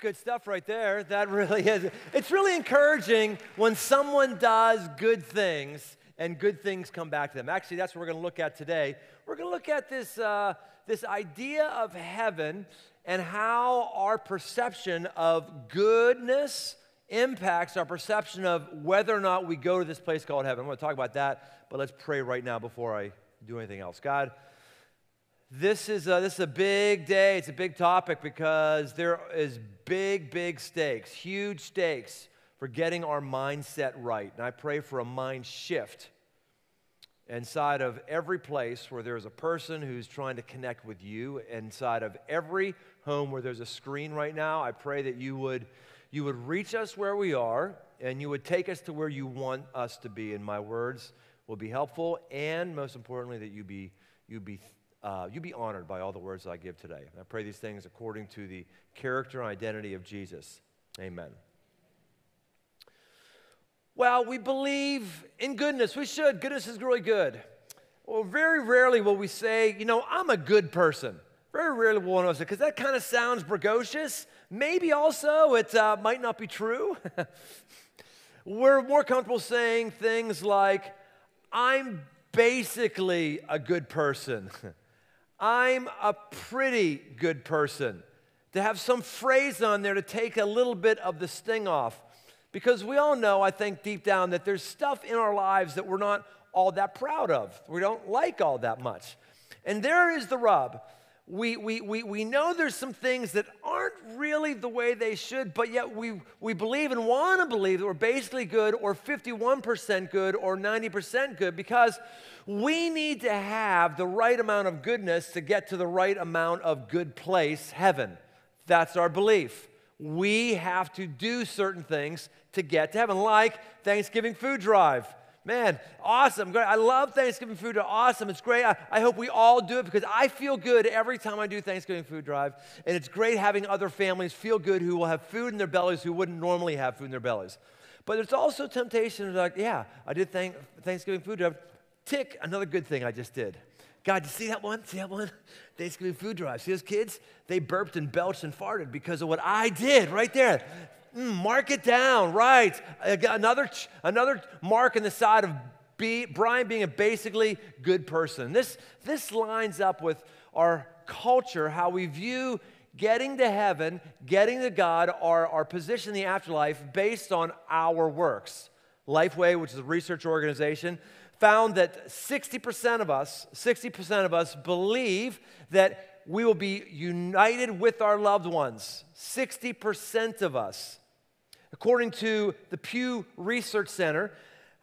good stuff right there. That really is. It's really encouraging when someone does good things and good things come back to them. Actually, that's what we're going to look at today. We're going to look at this, uh, this idea of heaven and how our perception of goodness impacts our perception of whether or not we go to this place called heaven. I'm going to talk about that, but let's pray right now before I do anything else. God, this is, a, this is a big day. It's a big topic because there is big, big stakes, huge stakes for getting our mindset right. And I pray for a mind shift inside of every place where there's a person who's trying to connect with you, inside of every home where there's a screen right now. I pray that you would, you would reach us where we are and you would take us to where you want us to be. And my words will be helpful, and most importantly, that you be, you be uh, you be honored by all the words I give today. I pray these things according to the character and identity of Jesus. Amen. Well, we believe in goodness. We should. Goodness is really good. Well, very rarely will we say, you know, I'm a good person. Very rarely will one of us say, because that kind of sounds bragocious. Maybe also it uh, might not be true. We're more comfortable saying things like, I'm basically a good person. I'm a pretty good person. To have some phrase on there to take a little bit of the sting off. Because we all know, I think deep down, that there's stuff in our lives that we're not all that proud of. We don't like all that much. And there is the rub we, we, we, we know there's some things that aren't really the way they should, but yet we, we believe and want to believe that we're basically good or 51% good or 90% good because we need to have the right amount of goodness to get to the right amount of good place, heaven. That's our belief. We have to do certain things to get to heaven, like Thanksgiving food drive. Man, awesome. Great. I love Thanksgiving food. Awesome. It's great. I, I, hope we all do it because I feel good every time I do Thanksgiving food drive. And it's great having other families feel good who will have food in their bellies who wouldn't normally have food in their bellies. But there's also temptation to like, yeah, I did thank, Thanksgiving food drive. Tick, another good thing I just did. God, you see that one? See that one? Thanksgiving food drive. See those kids? They burped and belched and farted because of what I did right there. Mm, mark it down, right? Another, another mark in the side of Brian being a basically good person. This, this lines up with our culture, how we view getting to heaven, getting to God, our, our position in the afterlife based on our works. Lifeway, which is a research organization, found that 60% of us, 60% of us believe that we will be united with our loved ones. 60% of us. According to the Pew Research Center,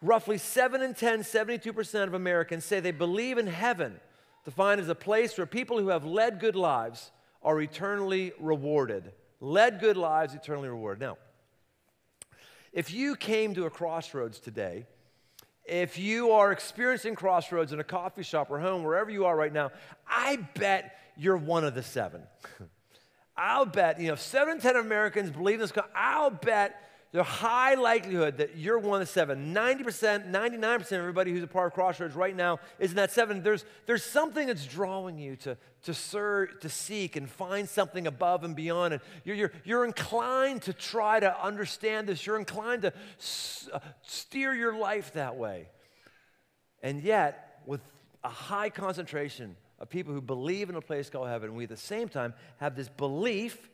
roughly 7 in 10, 72% of Americans say they believe in heaven, defined as a place where people who have led good lives are eternally rewarded. Led good lives, eternally rewarded. Now, if you came to a crossroads today, if you are experiencing crossroads in a coffee shop or home, wherever you are right now, I bet you're one of the seven. I'll bet, you know, if seven in 10 Americans believe in this. I'll bet the high likelihood that you're one of the seven. 90%, 99% of everybody who's a part of Crossroads right now is in that seven. There's, there's something that's drawing you to, to serve, to seek and find something above and beyond. And you're, you're, you're inclined to try to understand this. You're inclined to s- uh, steer your life that way. And yet, with a high concentration of people who believe in a place called heaven. We at the same time have this belief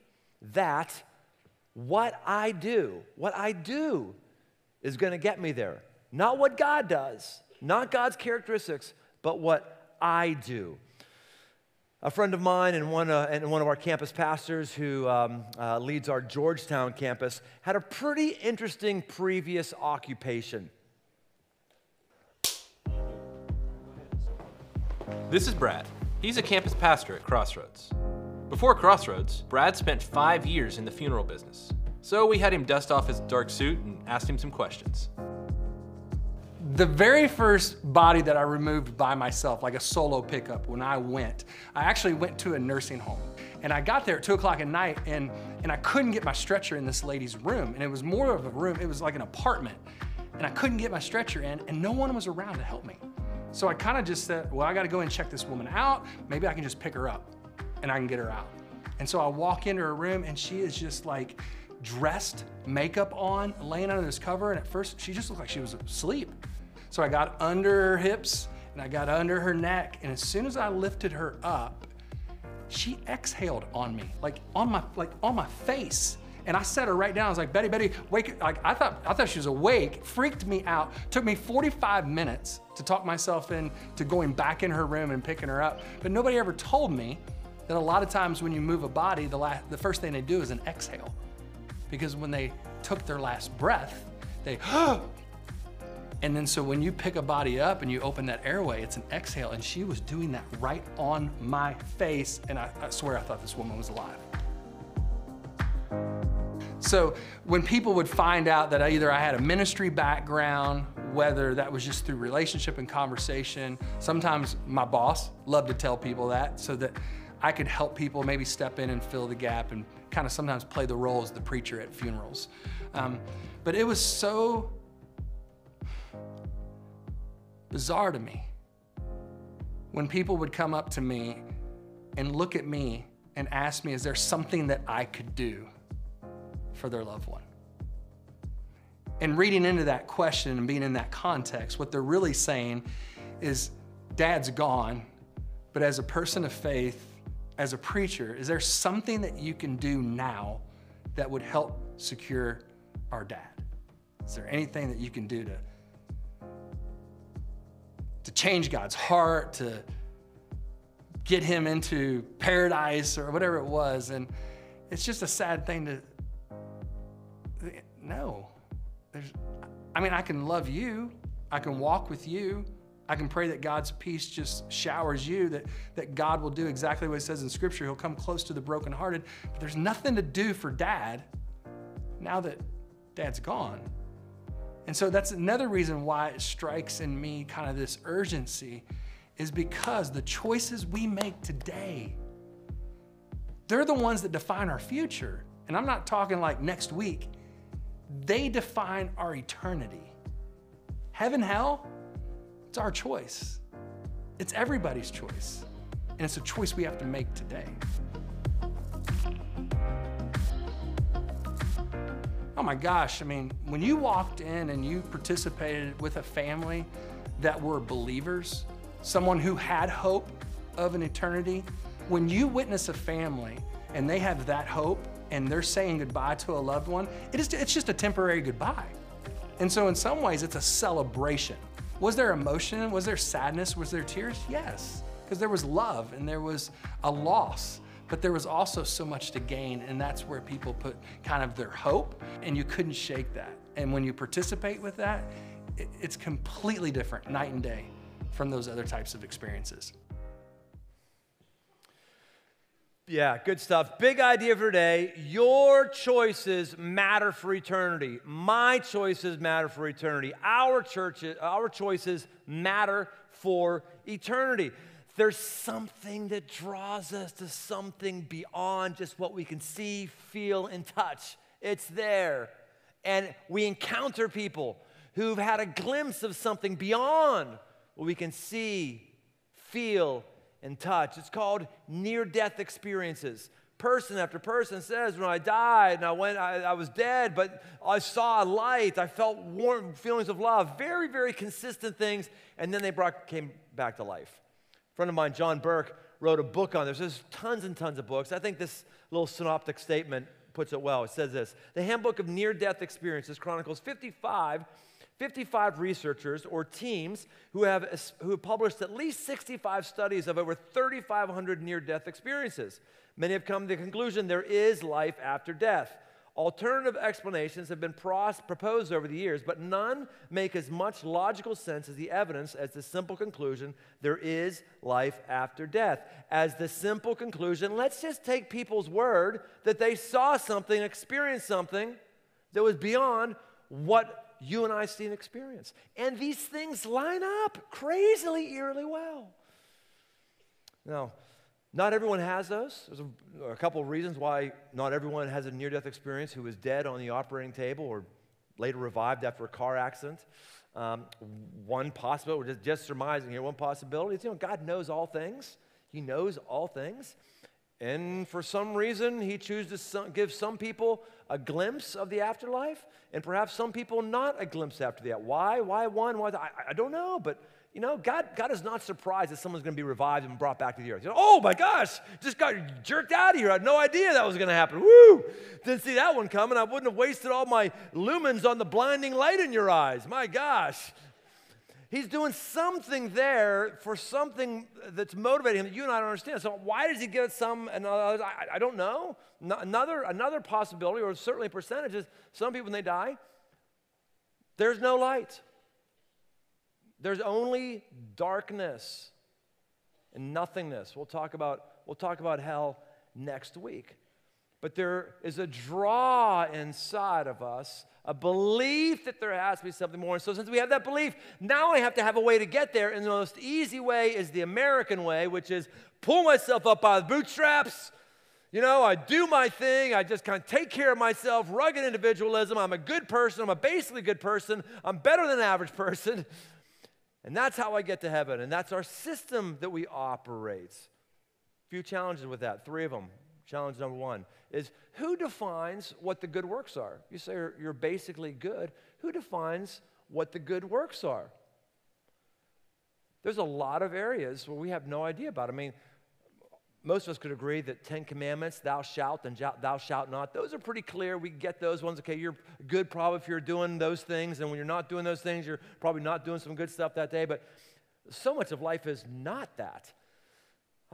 that what I do, what I do is going to get me there. Not what God does, not God's characteristics, but what I do. A friend of mine and one, uh, and one of our campus pastors who um, uh, leads our Georgetown campus had a pretty interesting previous occupation. This is Brad. He's a campus pastor at Crossroads. Before Crossroads, Brad spent five years in the funeral business. So we had him dust off his dark suit and asked him some questions. The very first body that I removed by myself, like a solo pickup, when I went, I actually went to a nursing home. And I got there at two o'clock at night and, and I couldn't get my stretcher in this lady's room. And it was more of a room, it was like an apartment. And I couldn't get my stretcher in and no one was around to help me. So I kind of just said, well, I got to go and check this woman out. Maybe I can just pick her up and I can get her out. And so I walk into her room and she is just like dressed, makeup on, laying under this cover. And at first, she just looked like she was asleep. So I got under her hips and I got under her neck. And as soon as I lifted her up, she exhaled on me, like on my like on my face. And I set her right down. I was like, Betty, Betty, wake! Like I thought, I thought she was awake. Freaked me out. Took me 45 minutes to talk myself into going back in her room and picking her up. But nobody ever told me that a lot of times when you move a body, the, last, the first thing they do is an exhale. Because when they took their last breath, they, and then so when you pick a body up and you open that airway, it's an exhale. And she was doing that right on my face. And I, I swear I thought this woman was alive. So when people would find out that either I had a ministry background, whether that was just through relationship and conversation, sometimes my boss loved to tell people that so that I could help people maybe step in and fill the gap and kind of sometimes play the role as the preacher at funerals. Um, but it was so bizarre to me when people would come up to me and look at me and ask me, is there something that I could do? For their loved one. And reading into that question and being in that context, what they're really saying is dad's gone, but as a person of faith, as a preacher, is there something that you can do now that would help secure our dad? Is there anything that you can do to, to change God's heart, to get him into paradise or whatever it was? And it's just a sad thing to, no. There's, I mean, I can love you, I can walk with you. I can pray that God's peace just showers you, that, that God will do exactly what it says in Scripture. He'll come close to the brokenhearted. But there's nothing to do for dad now that dad's gone. And so that's another reason why it strikes in me kind of this urgency is because the choices we make today, they're the ones that define our future. And I'm not talking like next week they define our eternity. Heaven, hell, it's our choice. It's everybody's choice. And it's a choice we have to make today. Oh my gosh, I mean, when you walked in and you participated with a family that were believers, someone who had hope of an eternity, when you witness a family and they have that hope and they're saying goodbye to a loved one, it is, it's just a temporary goodbye. And so, in some ways, it's a celebration. Was there emotion? Was there sadness? Was there tears? Yes, because there was love and there was a loss. But there was also so much to gain, and that's where people put kind of their hope, and you couldn't shake that. And when you participate with that, it's completely different, night and day, from those other types of experiences. Yeah, good stuff. Big idea for today. Your choices matter for eternity. My choices matter for eternity. Our churches, our choices matter for eternity. There's something that draws us to something beyond just what we can see, feel, and touch. It's there. And we encounter people who've had a glimpse of something beyond what we can see, feel, and touch. It's called near death experiences. Person after person says, When I died and I went, I, I, was dead, but I saw a light. I felt warm feelings of love. Very, very consistent things. And then they brought, came back to life. A friend of mine, John Burke, wrote a book on this. There's tons and tons of books. I think this little synoptic statement puts it well. It says this The Handbook of Near Death Experiences chronicles 55 55 researchers or teams who have, who have published at least 65 studies of over 3,500 near death experiences. Many have come to the conclusion there is life after death. Alternative explanations have been proposed over the years, but none make as much logical sense as the evidence as the simple conclusion there is life after death. As the simple conclusion, let's just take people's word that they saw something, experienced something that was beyond what you and I see and experience. And these things line up crazily, eerily well. Now, not everyone has those. There's a, a couple of reasons why not everyone has a near death experience who is dead on the operating table or later revived after a car accident. Um, one possibility, we're just, just surmising here, one possibility is you know, God knows all things, He knows all things. And for some reason, he chooses to give some people a glimpse of the afterlife, and perhaps some people not a glimpse after that. Why? Why one? Why? I, I don't know, but you know, God, God is not surprised that someone's going to be revived and brought back to the earth. Oh my gosh, just got jerked out of here. I had no idea that was going to happen. Woo! Didn't see that one coming. I wouldn't have wasted all my lumens on the blinding light in your eyes. My gosh. He's doing something there for something that's motivating him that you and I don't understand. So why does he give some and others? I, I don't know. No, another, another possibility, or certainly percentages, some people when they die, there's no light. There's only darkness and nothingness. We'll talk about, we'll talk about hell next week. But there is a draw inside of us, a belief that there has to be something more. And so, since we have that belief, now I have to have a way to get there. And the most easy way is the American way, which is pull myself up by the bootstraps. You know, I do my thing. I just kind of take care of myself, rugged individualism. I'm a good person. I'm a basically good person. I'm better than an average person. And that's how I get to heaven. And that's our system that we operate. A few challenges with that, three of them. Challenge number one is who defines what the good works are? You say you're, you're basically good. Who defines what the good works are? There's a lot of areas where we have no idea about. I mean, most of us could agree that Ten Commandments, thou shalt and thou shalt not, those are pretty clear. We get those ones. Okay, you're good probably if you're doing those things. And when you're not doing those things, you're probably not doing some good stuff that day. But so much of life is not that.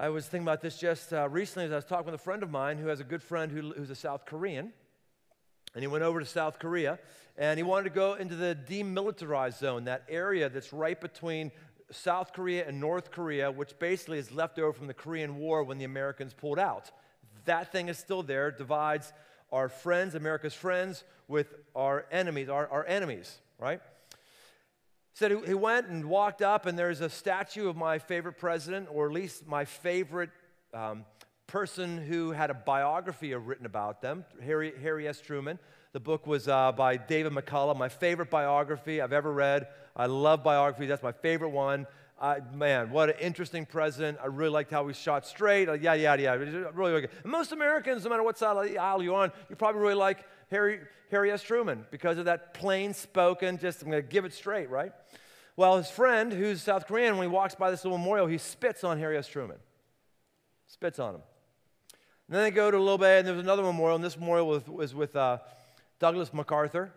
I was thinking about this just uh, recently as I was talking with a friend of mine who has a good friend who, who's a South Korean. And he went over to South Korea and he wanted to go into the demilitarized zone, that area that's right between South Korea and North Korea, which basically is left over from the Korean War when the Americans pulled out. That thing is still there, divides our friends, America's friends, with our enemies, our, our enemies, right? Said he went and walked up, and there's a statue of my favorite president, or at least my favorite um, person who had a biography written about them, Harry, Harry S. Truman. The book was uh, by David McCullough, my favorite biography I've ever read. I love biographies, that's my favorite one. Uh, man, what an interesting president. I really liked how he shot straight. Uh, yada, yada, yeah. Really, really good. most Americans, no matter what side of the aisle you're on, you probably really like Harry, Harry S. Truman because of that plain spoken, just I'm going to give it straight, right? Well, his friend, who's South Korean, when he walks by this little memorial, he spits on Harry S. Truman. Spits on him. And then they go to little bit, and there's another memorial, and this memorial was, was with uh, Douglas MacArthur.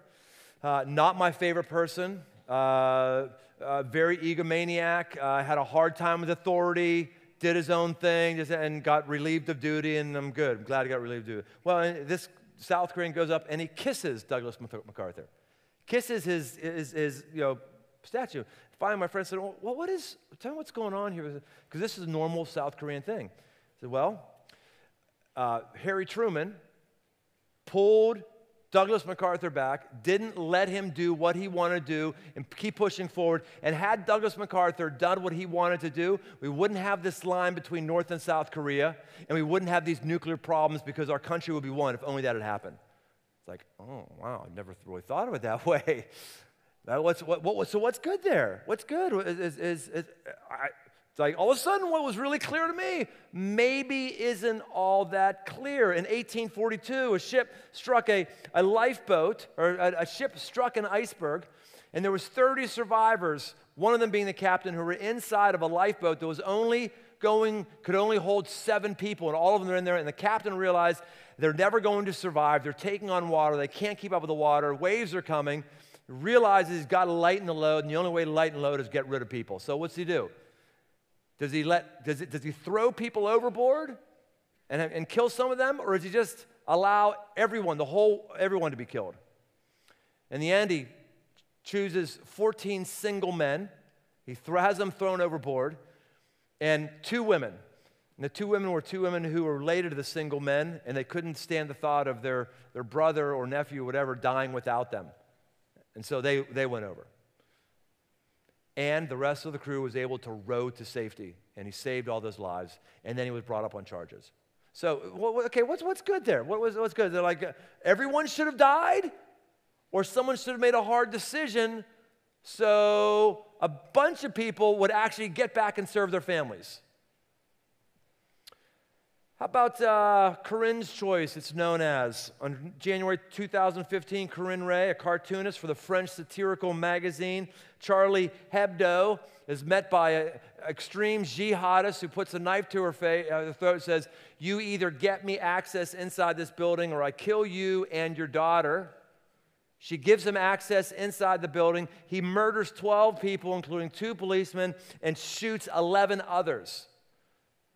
Uh, not my favorite person. Uh, uh, very egomaniac. Uh, had a hard time with authority. Did his own thing just, and got relieved of duty, and I'm good. I'm glad he got relieved of duty. Well, this South Korean goes up and he kisses Douglas MacArthur. Kisses his, his, his you know, statue. Finally, my friend said, well, what is, tell me what's going on here. Because this is a normal South Korean thing. I said, well, uh, Harry Truman pulled Douglas MacArthur back, didn't let him do what he wanted to do and keep pushing forward. And had Douglas MacArthur done what he wanted to do, we wouldn't have this line between North and South Korea, and we wouldn't have these nuclear problems because our country would be one if only that had happened. It's like, oh, wow, I never really thought of it that way. what, what, so what's good there? What's good? Is, is, is I, it's like all of a sudden, what was really clear to me maybe isn't all that clear. In 1842, a ship struck a, a lifeboat, or a, a ship struck an iceberg, and there was 30 survivors, one of them being the captain, who were inside of a lifeboat that was only going, could only hold seven people, and all of them are in there, and the captain realized they're never going to survive. They're taking on water. They can't keep up with the water. Waves are coming. Realizes he's got to lighten the load, and the only way to lighten the load is get rid of people. So what's he do? Does he, let, does, it, does he throw people overboard and, and kill some of them, or does he just allow everyone, the whole, everyone to be killed? In the end, he chooses 14 single men. He th- has them thrown overboard, and two women. And the two women were two women who were related to the single men, and they couldn't stand the thought of their, their brother or nephew or whatever dying without them. And so they, they went over and the rest of the crew was able to row to safety, and he saved all those lives, and then he was brought up on charges. So, okay, what's, what's good there? What was, what's good? They're like, uh, everyone should have died, or someone should have made a hard decision so a bunch of people would actually get back and serve their families. How about uh, Corinne's Choice, it's known as? On January 2015, Corinne Rey, a cartoonist for the French satirical magazine Charlie Hebdo, is met by an extreme jihadist who puts a knife to her face, uh, throat says, You either get me access inside this building or I kill you and your daughter. She gives him access inside the building. He murders 12 people, including two policemen, and shoots 11 others.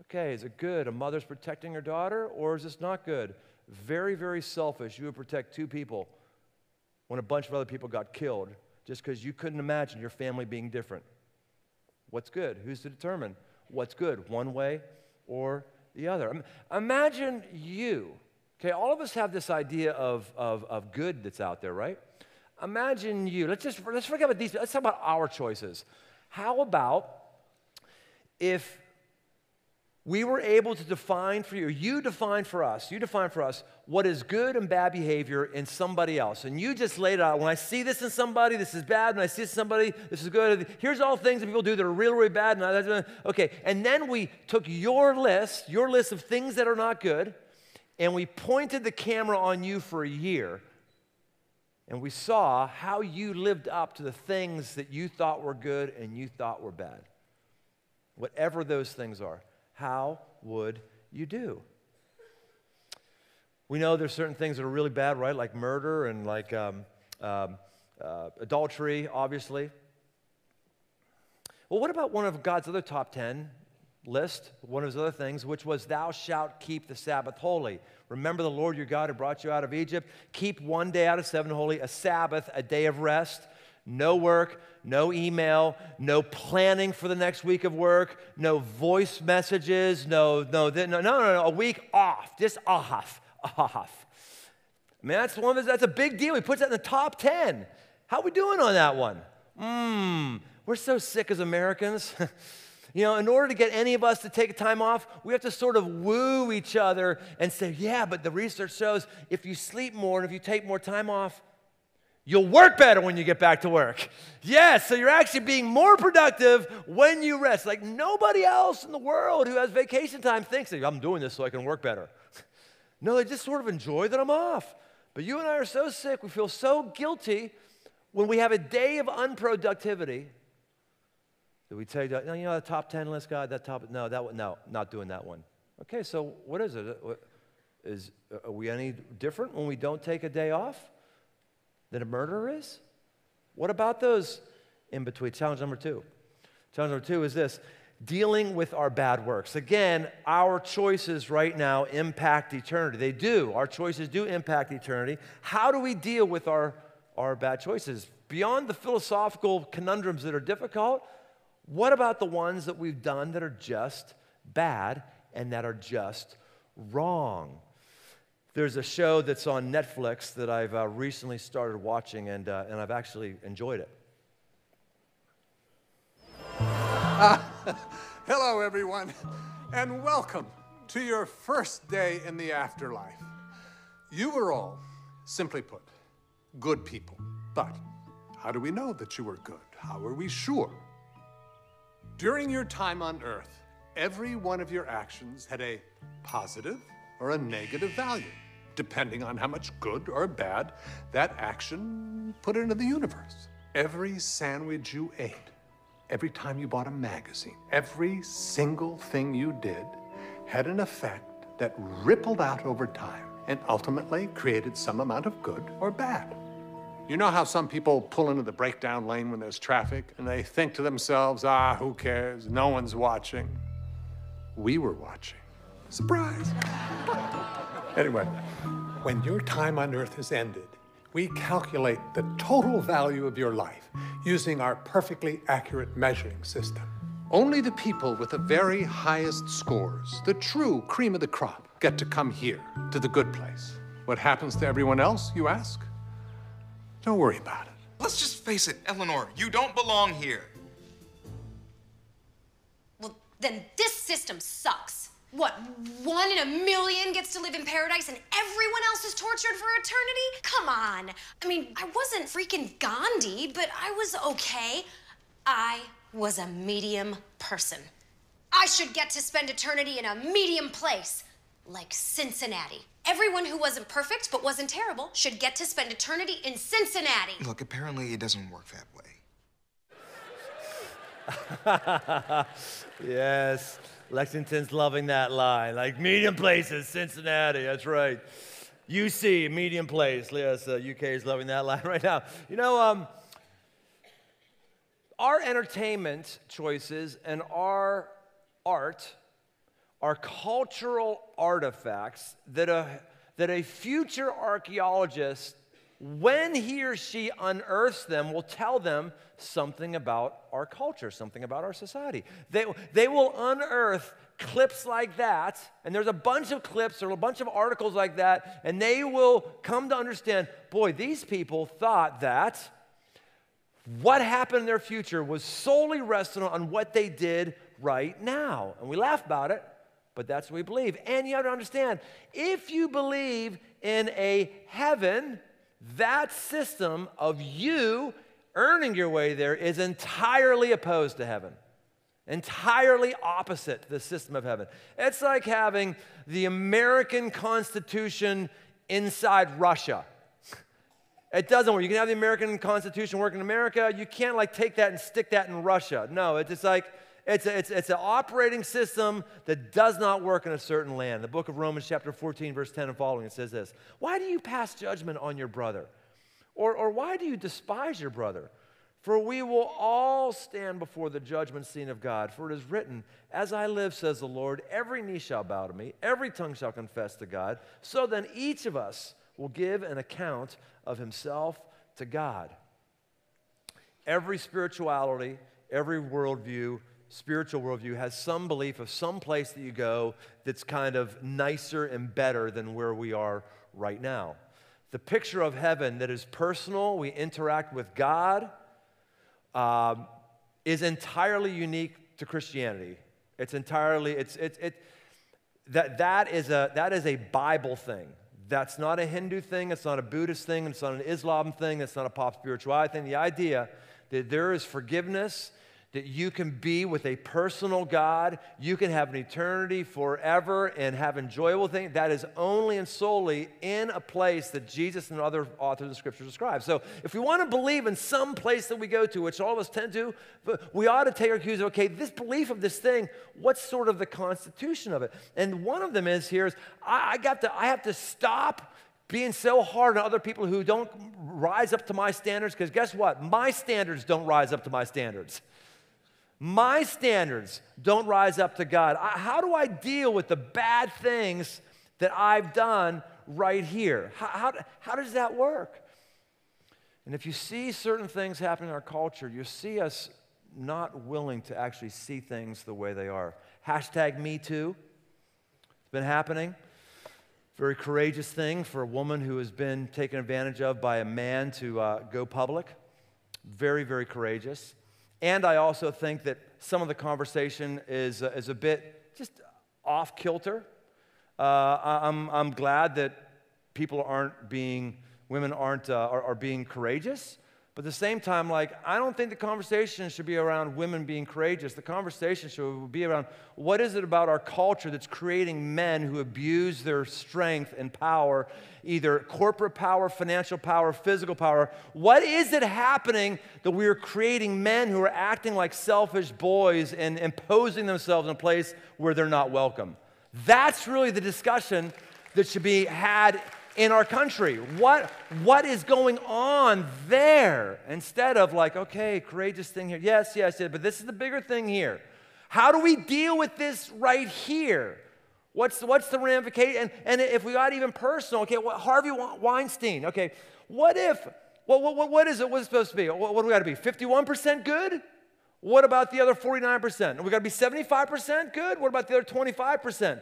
Okay, is it good? A mother's protecting her daughter, or is this not good? Very, very selfish. You would protect two people when a bunch of other people got killed just because you couldn't imagine your family being different. What's good? Who's to determine what's good, one way or the other? Imagine you, okay, all of us have this idea of, of, of good that's out there, right? Imagine you, let's just, let's forget about these, let's talk about our choices. How about if we were able to define for you, you define for us, you define for us what is good and bad behavior in somebody else. And you just laid it out. When I see this in somebody, this is bad. When I see this in somebody, this is good. Here's all things that people do that are really, really bad. Okay. And then we took your list, your list of things that are not good, and we pointed the camera on you for a year. And we saw how you lived up to the things that you thought were good and you thought were bad. Whatever those things are how would you do? We know there's certain things that are really bad, right? Like murder and like um, um, uh, adultery, obviously. Well, what about one of God's other top 10 list, one of his other things, which was, Thou shalt keep the Sabbath holy. Remember the Lord your God who brought you out of Egypt. Keep one day out of seven holy, a Sabbath, a day of rest. No work, no email, no planning for the next week of work, no voice messages, no, no, no, no, no, no, a week off, just off, off. I mean, that's one of that's a big deal. He puts that in the top 10. How are we doing on that one? Mmm, we're so sick as Americans. You know, in order to get any of us to take time off, we have to sort of woo each other and say, yeah, but the research shows if you sleep more and if you take more time off, You'll work better when you get back to work. Yes, so you're actually being more productive when you rest. Like nobody else in the world who has vacation time thinks I'm doing this so I can work better. No, they just sort of enjoy that I'm off. But you and I are so sick, we feel so guilty when we have a day of unproductivity that we tell you, you know, the top 10 list guy, that top, no, that one, no, not doing that one. Okay, so what is it? Is, are we any different when we don't take a day off? Than a murderer is? What about those in between? Challenge number two. Challenge number two is this dealing with our bad works. Again, our choices right now impact eternity. They do. Our choices do impact eternity. How do we deal with our, our bad choices? Beyond the philosophical conundrums that are difficult, what about the ones that we've done that are just bad and that are just wrong? There's a show that's on Netflix that I've uh, recently started watching, and, uh, and I've actually enjoyed it. Uh, hello, everyone, and welcome to your first day in the afterlife. You were all, simply put, good people. But how do we know that you were good? How are we sure? During your time on earth, every one of your actions had a positive or a negative value depending on how much good or bad that action put into the universe. Every sandwich you ate, every time you bought a magazine, every single thing you did had an effect that rippled out over time and ultimately created some amount of good or bad. You know how some people pull into the breakdown lane when there's traffic and they think to themselves, ah, who cares? No one's watching. We were watching. Surprise. anyway, when your time on earth has ended, we calculate the total value of your life using our perfectly accurate measuring system. Only the people with the very highest scores, the true cream of the crop, get to come here, to the good place. What happens to everyone else, you ask? Don't worry about it. Let's just face it, Eleanor, you don't belong here. Well, then this system sucks. What, one in a million gets to live in paradise and everyone else is tortured for eternity? Come on. I mean, I wasn't freaking Gandhi, but I was okay. I was a medium person. I should get to spend eternity in a medium place. like Cincinnati. Everyone who wasn't perfect but wasn't terrible should get to spend eternity in Cincinnati. Look, apparently it doesn't work that way. Yes, Lexington's loving that line. Like medium places, Cincinnati, that's right. UC, medium place. Yes, uh, UK is loving that line right now. You know, um, our entertainment choices and our art are cultural artifacts that a, that a future archaeologist, when he or she unearths them, will tell them something about our culture, something about our society. They, they will unearth clips like that, and there's a bunch of clips or a bunch of articles like that, and they will come to understand boy, these people thought that what happened in their future was solely resting on what they did right now. And we laugh about it, but that's what we believe. And you have to understand if you believe in a heaven, that system of you earning your way there is entirely opposed to heaven. Entirely opposite the system of heaven. It's like having the American Constitution inside Russia. It doesn't work. You can have the American Constitution work in America. You can't like take that and stick that in Russia. No, it's just like it's, a, it's, it's an operating system that does not work in a certain land. The book of Romans, chapter 14, verse 10 and following, it says this Why do you pass judgment on your brother? Or, or why do you despise your brother? For we will all stand before the judgment scene of God. For it is written, As I live, says the Lord, every knee shall bow to me, every tongue shall confess to God. So then each of us will give an account of himself to God. Every spirituality, every worldview, spiritual worldview has some belief of some place that you go that's kind of nicer and better than where we are right now. The picture of heaven that is personal, we interact with God, um, is entirely unique to Christianity. It's entirely, it's, it's, it, that, that, is a, that is a Bible thing. That's not a Hindu thing, it's not a Buddhist thing, it's not an Islam thing, it's not a pop spirituality thing. The idea that there is forgiveness, that you can be with a personal God, you can have an eternity forever and have enjoyable things. That is only and solely in a place that Jesus and other authors of Scripture describe. So, if we want to believe in some place that we go to, which all of us tend to, we ought to take our cues. Okay, this belief of this thing, what's sort of the constitution of it? And one of them is here is I, I got to, I have to stop being so hard on other people who don't rise up to my standards because guess what? My standards don't rise up to my standards. My standards don't rise up to God. How do I deal with the bad things that I've done right here? How, how, how does that work? And if you see certain things happening in our culture, you see us not willing to actually see things the way they are. Hashtag me too. It's been happening. Very courageous thing for a woman who has been taken advantage of by a man to uh, go public. Very, very courageous. And I also think that some of the conversation is, uh, is a bit just off kilter. Uh, I'm, I'm glad that people aren't being, women aren't, uh, are, are being courageous. But at the same time, like, I don't think the conversation should be around women being courageous. The conversation should be around what is it about our culture that's creating men who abuse their strength and power, either corporate power, financial power, physical power. What is it happening that we are creating men who are acting like selfish boys and imposing themselves in a place where they're not welcome? That's really the discussion that should be had in our country. What, what is going on there? Instead of like, okay, courageous thing here. Yes, yes, yes, but this is the bigger thing here. How do we deal with this right here? What's, what's the ramification? And, and if we got even personal, okay, what, Harvey Weinstein, okay, what if, what, what, what is it, what's it supposed to be? What, what do we got to be, 51% good? What about the other 49%? We got to be 75% good? What about the other 25%?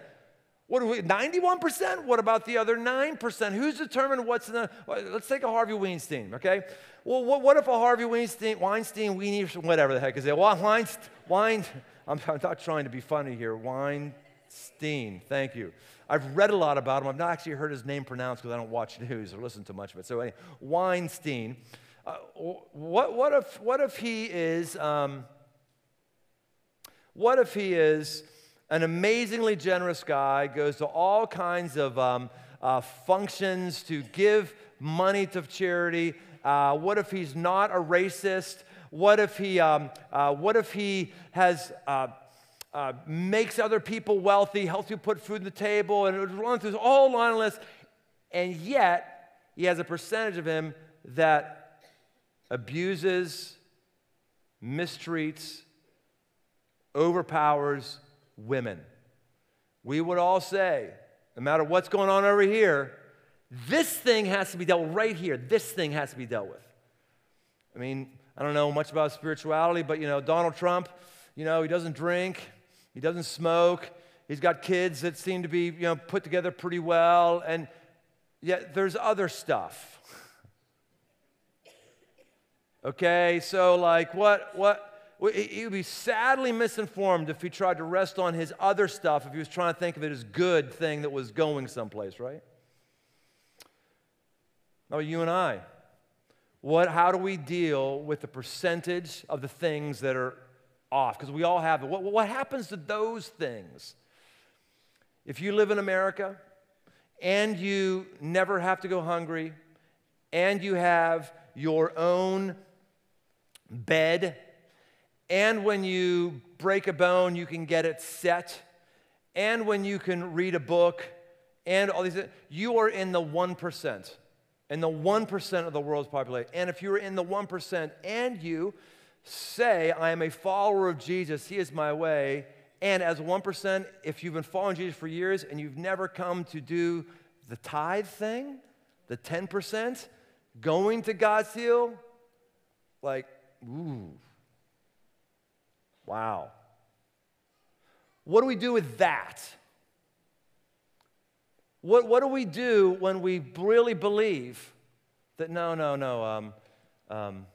What do we, 91%? What about the other 9%? Who's determined what's in the, let's take a Harvey Weinstein, okay? Well, what, what if a Harvey Weinstein, Weinstein, Weenie, whatever the heck is it? Weinstein, Wein, I'm, I'm not trying to be funny here. Weinstein, thank you. I've read a lot about him. I've not actually heard his name pronounced because I don't watch news or listen to much of it. So, anyway, Weinstein. Uh, what, what, if, what if he is, um, what if he is an amazingly generous guy, goes to all kinds of um, uh, functions to give money to charity. Uh, what if he's not a racist? What if he, um, uh, what if he has, uh, uh, makes other people wealthy, helps you put food on the table, and it runs through this whole line list. And yet, he has a percentage of him that abuses, mistreats, overpowers women. We would all say, no matter what's going on over here, this thing has to be dealt with right here. This thing has to be dealt with. I mean, I don't know much about spirituality, but you know, Donald Trump, you know, he doesn't drink, he doesn't smoke, he's got kids that seem to be, you know, put together pretty well, and yet there's other stuff. Okay, so like what what he would be sadly misinformed if he tried to rest on his other stuff, if he was trying to think of it as good thing that was going someplace, right? Now, you and I, what, how do we deal with the percentage of the things that are off? Because we all have it. What, what happens to those things? If you live in America and you never have to go hungry and you have your own bed and when you break a bone, you can get it set. And when you can read a book, and all these, you are in the 1%, in the 1% of the world's population. And if you're in the 1% and you say, I am a follower of Jesus, He is my way, and as 1%, if you've been following Jesus for years and you've never come to do the tithe thing, the 10%, going to God's heel, like, ooh, Wow. What do we do with that? What, what do we do when we really believe that no, no, no, um, um,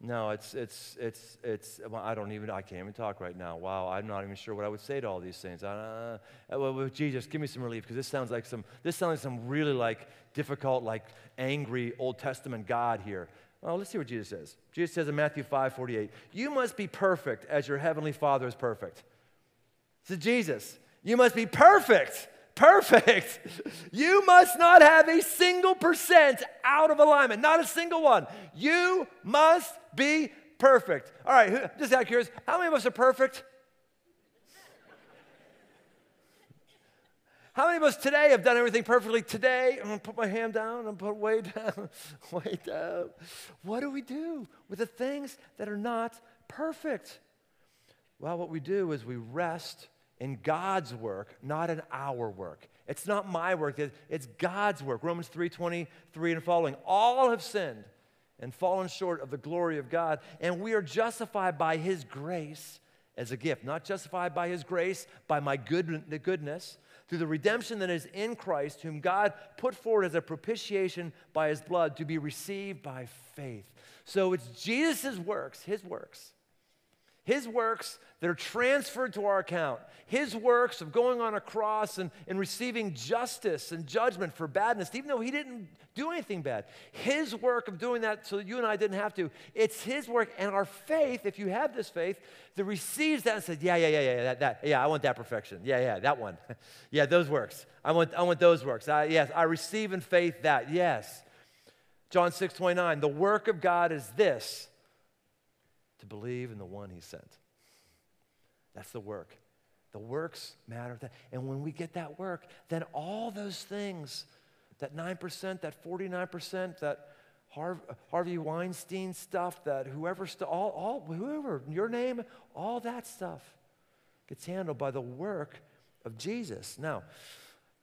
no, it's, it's, it's, it's, well, I don't even, I can't even talk right now. Wow, I'm not even sure what I would say to all these things. Uh, uh, well, Jesus, give me some relief because this sounds like some, this sounds like some really like difficult, like angry Old Testament God here. Well, let's see what Jesus says. Jesus says in Matthew 5 48, You must be perfect as your heavenly Father is perfect. So, Jesus, you must be perfect. Perfect. You must not have a single percent out of alignment, not a single one. You must be perfect. All right, just out curiosity, how many of us are perfect? How many of us today have done everything perfectly today? I'm gonna put my hand down and put way down, way down. What do we do with the things that are not perfect? Well, what we do is we rest in God's work, not in our work. It's not my work, it's God's work. Romans 3:23 and following. All have sinned and fallen short of the glory of God, and we are justified by his grace as a gift, not justified by his grace, by my good, goodness, through the redemption that is in Christ, whom God put forward as a propitiation by his blood to be received by faith. So it's Jesus' works, his works, his works that are transferred to our account. His works of going on a cross and, and receiving justice and judgment for badness, even though he didn't do anything bad. His work of doing that so you and I didn't have to. It's his work. And our faith, if you have this faith, that receives that and says, Yeah, yeah, yeah, yeah, that, that, yeah, I want that perfection. Yeah, yeah, that one. yeah, those works. I want, I want those works. I, yes, I receive in faith that. Yes. John 6 29, the work of God is this to believe in the one he sent. That's the work. The works matter. And when we get that work, then all those things, that 9%, that 49%, that Harvey Weinstein stuff, that whoever, st- all, all, whoever, your name, all that stuff gets handled by the work of Jesus. Now,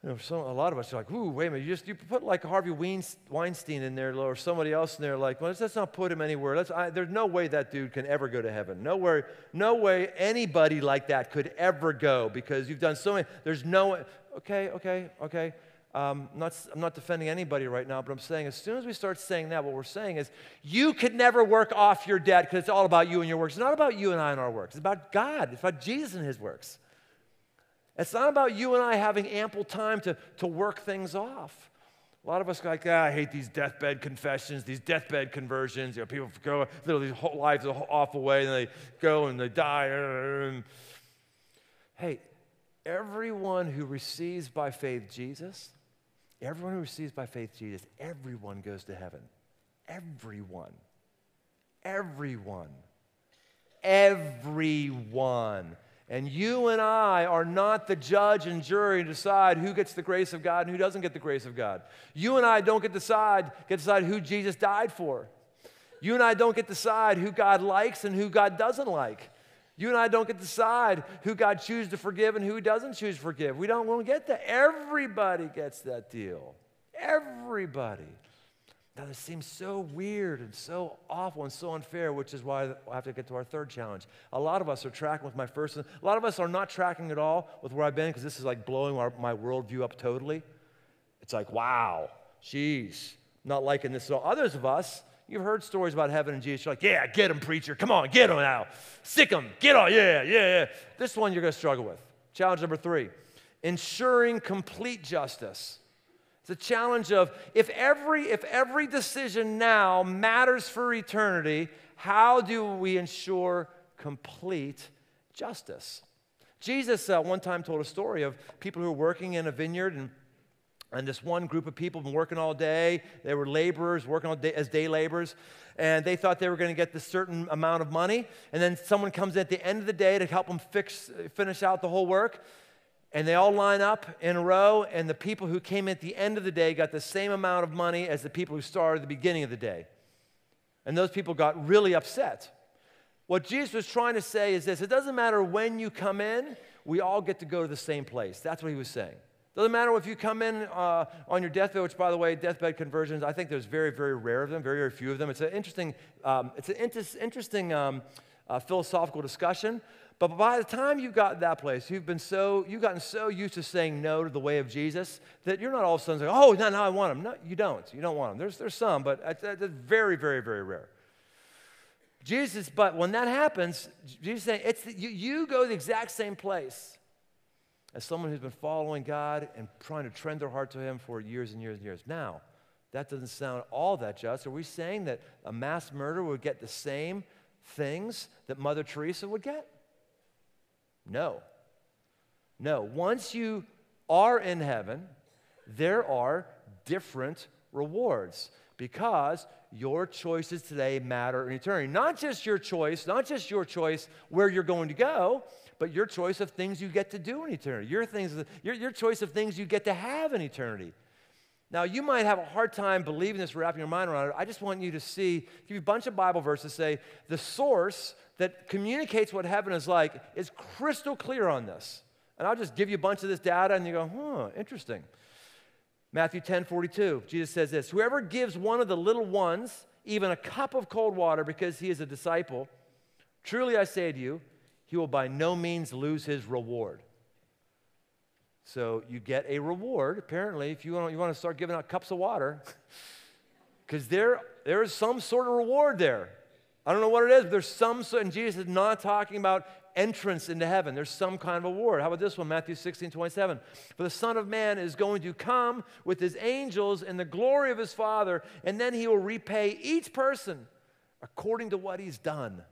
you know, so a lot of us are like, ooh, wait a minute, you just you put like Harvey Weinstein in there or somebody else in there, like, well, let's, let's not put him anywhere. Let's, I, there's no way that dude can ever go to heaven. No way, no way anybody like that could ever go because you've done so many. There's no, okay, okay, okay. Um, not, I'm not defending anybody right now, but I'm saying as soon as we start saying that, what we're saying is you could never work off your debt because it's all about you and your works. It's not about you and I and our works. It's about God. It's about Jesus and his works. It's not about you and I having ample time to, to work things off. A lot of us like, ah, I hate these deathbed confessions, these deathbed conversions. You know, people go, live these whole lives an awful way, and they go and they die. hey, everyone who receives by faith Jesus, everyone who receives by faith Jesus, everyone goes to heaven. Everyone. Everyone. Everyone. And you and I are not the judge and jury to decide who gets the grace of God and who doesn't get the grace of God. You and I don't get to decide, get to decide who Jesus died for. You and I don't get to decide who God likes and who God doesn't like. You and I don't get to decide who God chooses to forgive and who he doesn't choose to forgive. We don't, we don't get that. Everybody gets that deal. Everybody. Now, this seems so weird and so awful and so unfair, which is why I have to get to our third challenge. A lot of us are tracking with my first, a lot of us are not tracking at all with where I've been because this is like blowing our, my worldview up totally. It's like, wow, geez, not liking this at all. Others of us, you've heard stories about heaven and Jesus. You're like, yeah, get him, preacher. Come on, get him now. Sic him. Get on. Yeah, yeah, yeah. This one you're going to struggle with. Challenge number three ensuring complete justice. A challenge of if every, if every decision now matters for eternity, how do we ensure complete justice? Jesus uh, one time told a story of people who were working in a vineyard and and this one group of people been working all day. They were laborers, working all day, as day laborers, and they thought they were going to get this certain amount of money. And then someone comes in at the end of the day to help them fix, finish out the whole work. And they all line up in a row, and the people who came at the end of the day got the same amount of money as the people who started at the beginning of the day. And those people got really upset. What Jesus was trying to say is this it doesn't matter when you come in, we all get to go to the same place. That's what he was saying. Doesn't matter if you come in uh, on your deathbed, which, by the way, deathbed conversions, I think there's very, very rare of them, very, very few of them. It's an interesting, um, it's an inter- interesting um, uh, philosophical discussion. But by the time you got that place, you've been so you've gotten so used to saying no to the way of Jesus that you're not all of a sudden like, "Oh, no, no, I want him." No, you don't. You don't want him. There's there's some, but it's very, very, very rare. Jesus, but when that happens, Jesus saying, "It's the, you, you go the exact same place as someone who's been following God and trying to trend their heart to Him for years and years and years." Now, that doesn't sound all that just. Are we saying that a mass murderer would get the same things that Mother Teresa would get? No. No. Once you are in heaven, there are different rewards because your choices today matter in eternity. Not just your choice, not just your choice where you're going to go, but your choice of things you get to do in eternity. Your, things, your, your choice of things you get to have in eternity. Now, you might have a hard time believing this, wrapping your mind around it. I just want you to see, give you a bunch of Bible verses, say the source that communicates what heaven is like is crystal clear on this. And I'll just give you a bunch of this data and you go, huh, interesting. Matthew 10 42, Jesus says this Whoever gives one of the little ones even a cup of cold water because he is a disciple, truly I say to you, he will by no means lose his reward. So you get a reward, apparently, if you want, you want to start giving out cups of water, because there, there is some sort of reward there. I don't know what it is, but there's some, and Jesus is not talking about entrance into heaven. There's some kind of award. How about this one, Matthew 16, 27? For the Son of Man is going to come with his angels in the glory of his Father, and then he will repay each person according to what he's done.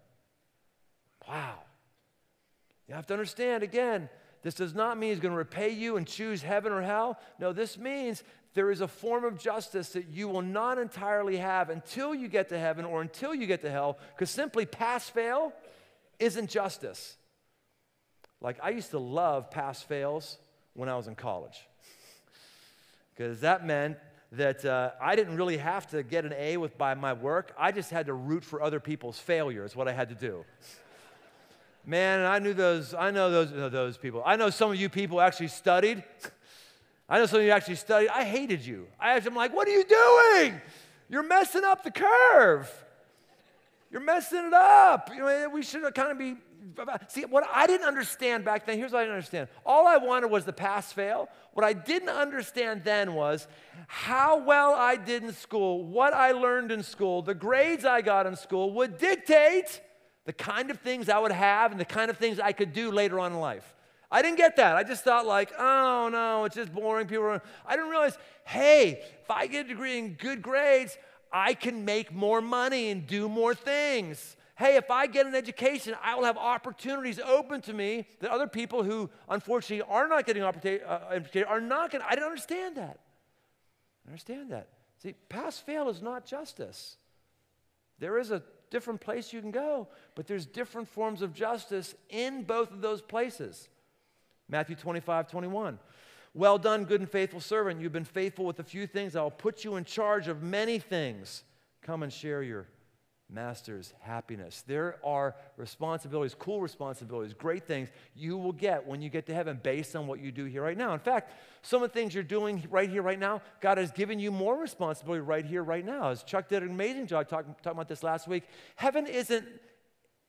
Wow. You have to understand again, this does not mean he's going to repay you and choose heaven or hell. No, this means there is a form of justice that you will not entirely have until you get to heaven or until you get to hell, because simply pass fail isn't justice. Like, I used to love pass fails when I was in college, because that meant that uh, I didn't really have to get an A with by my work. I just had to root for other people's failures, what I had to do. Man, I knew those, I know those, those people. I know some of you people actually studied. I know some of you actually studied. I hated you. I am like, what are you doing? You're messing up the curve. You're messing it up. You know, we should kind of be. See, what I didn't understand back then, here's what I didn't understand. All I wanted was the pass fail. What I didn't understand then was how well I did in school, what I learned in school, the grades I got in school would dictate the kind of things I would have and the kind of things I could do later on in life. I didn't get that. I just thought, like, oh no, it's just boring. People are. I didn't realize, hey, if I get a degree in good grades, I can make more money and do more things. hey, if I get an education, I will have opportunities open to me that other people who unfortunately are not getting opportunity uh, are not going. I didn't understand that. I understand that. See, pass fail is not justice. There is a different place you can go, but there's different forms of justice in both of those places. Matthew 25, 21. Well done, good and faithful servant. You've been faithful with a few things. I'll put you in charge of many things. Come and share your master's happiness. There are responsibilities, cool responsibilities, great things you will get when you get to heaven based on what you do here right now. In fact, some of the things you're doing right here, right now, God has given you more responsibility right here, right now. As Chuck did an amazing job talking, talking about this last week, heaven isn't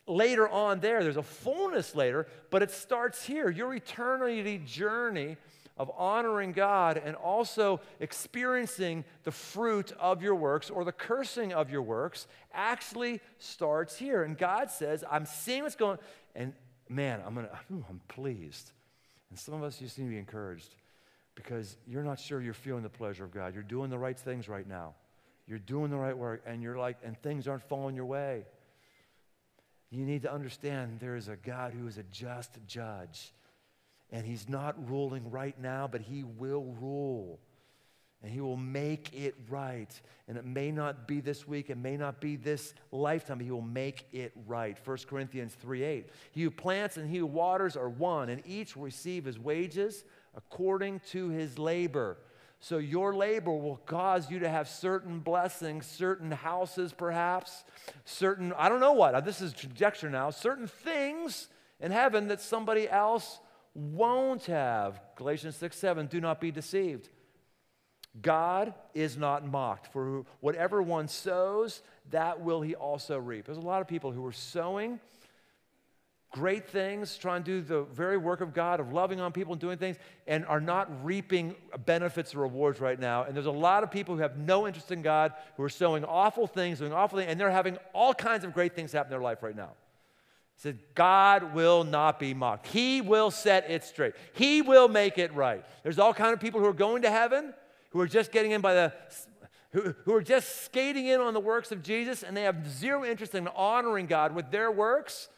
later on there. There's a fullness later, but it starts here. Your eternity journey of honoring God and also experiencing the fruit of your works or the cursing of your works actually starts here. And God says, I'm seeing what's going and man, I'm gonna I'm pleased. And some of us just need to be encouraged because you're not sure you're feeling the pleasure of God. You're doing the right things right now. You're doing the right work, and you're like, and things aren't falling your way. You need to understand there is a God who is a just judge and he's not ruling right now, but he will rule. And he will make it right. And it may not be this week, it may not be this lifetime, but he will make it right. 1 Corinthians 3 8. He who plants and he who waters are one, and each will receive his wages according to his labor. So your labor will cause you to have certain blessings, certain houses perhaps, certain, I don't know what, this is conjecture now, certain things in heaven that somebody else won't have. Galatians 6 7, do not be deceived. God is not mocked. For whatever one sows, that will he also reap. There's a lot of people who are sowing great things, trying to do the very work of God, of loving on people and doing things, and are not reaping benefits or rewards right now. And there's a lot of people who have no interest in God, who are sowing awful things, doing awful things, and they're having all kinds of great things happen in their life right now said, God will not be mocked. He will set it straight. He will make it right. There's all kind of people who are going to heaven who are just getting in by the who, who are just skating in on the works of Jesus and they have zero interest in honoring God with their works.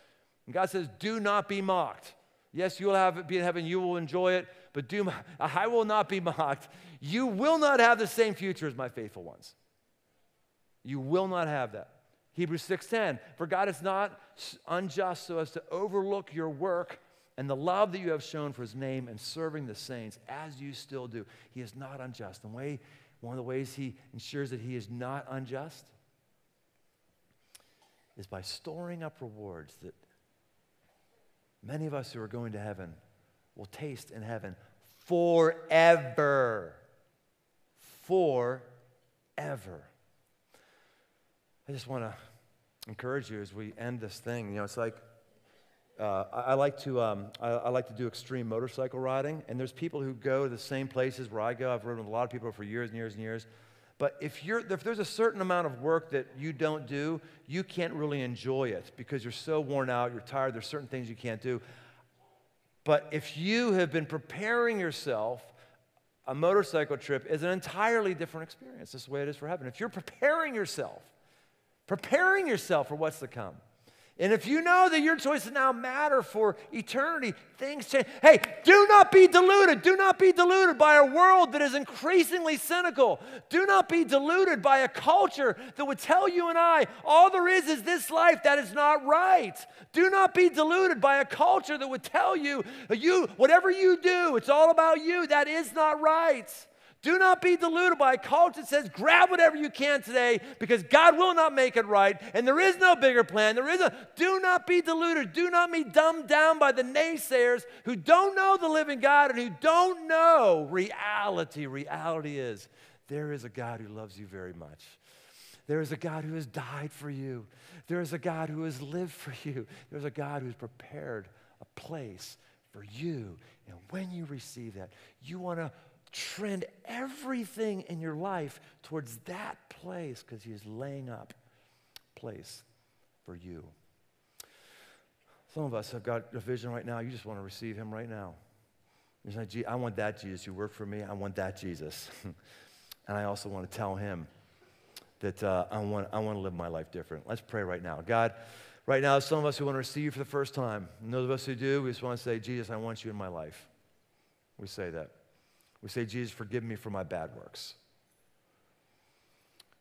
And God says, Do not be mocked. Yes, you will have it be in heaven, you will enjoy it, but do I will not be mocked. You will not have the same future as my faithful ones. You will not have that. Hebrews 6:10 For God is not unjust so as to overlook your work and the love that you have shown for his name and serving the saints as you still do. He is not unjust. The way one of the ways he ensures that he is not unjust is by storing up rewards that many of us who are going to heaven will taste in heaven forever. Forever. I just want to encourage you as we end this thing. You know, it's like uh, I, I, like to um, I, I, like to do extreme motorcycle riding, and there's people who go to the same places where I go. I've ridden with a lot of people for years and years and years. But if you're if there's a certain amount of work that you don't do, you can't really enjoy it because you're so worn out, you're tired. There's certain things you can't do. But if you have been preparing yourself a motorcycle trip is an entirely different experience. This is the way it is for heaven. If you're preparing yourself preparing yourself for what's to come. And if you know that your choices now matter for eternity, things change. Hey, do not be deluded. Do not be deluded by a world that is increasingly cynical. Do not be deluded by a culture that would tell you and I all there is is this life that is not right. Do not be deluded by a culture that would tell you you whatever you do, it's all about you. That is not right. Do not be deluded by a culture that says grab whatever you can today because God will not make it right and there is no bigger plan. There is a do not be deluded. Do not be dumbed down by the naysayers who don't know the living God and who don't know reality. Reality is there is a God who loves you very much. There is a God who has died for you. There is a God who has lived for you. There's a God who's prepared a place for you. And when you receive that, you want to trend everything in your life towards that place because He is laying up place for you. Some of us have got a vision right now. You just want to receive Him right now. You're like, I want that Jesus. You work for me. I want that Jesus. and I also want to tell Him that uh, I, want, I want to live my life different. Let's pray right now. God, Right now, some of us who want to receive you for the first time, and those of us who do, we just want to say, Jesus, I want you in my life. We say that. We say, Jesus, forgive me for my bad works.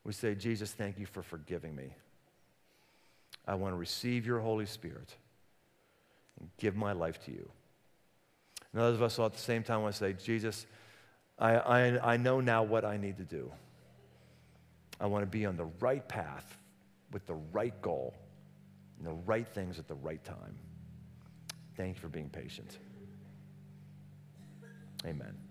We say, Jesus, thank you for forgiving me. I want to receive your Holy Spirit and give my life to you. And others of us all at the same time want to say, Jesus, I, I, I know now what I need to do. I want to be on the right path with the right goal and the right things at the right time. Thank you for being patient. Amen.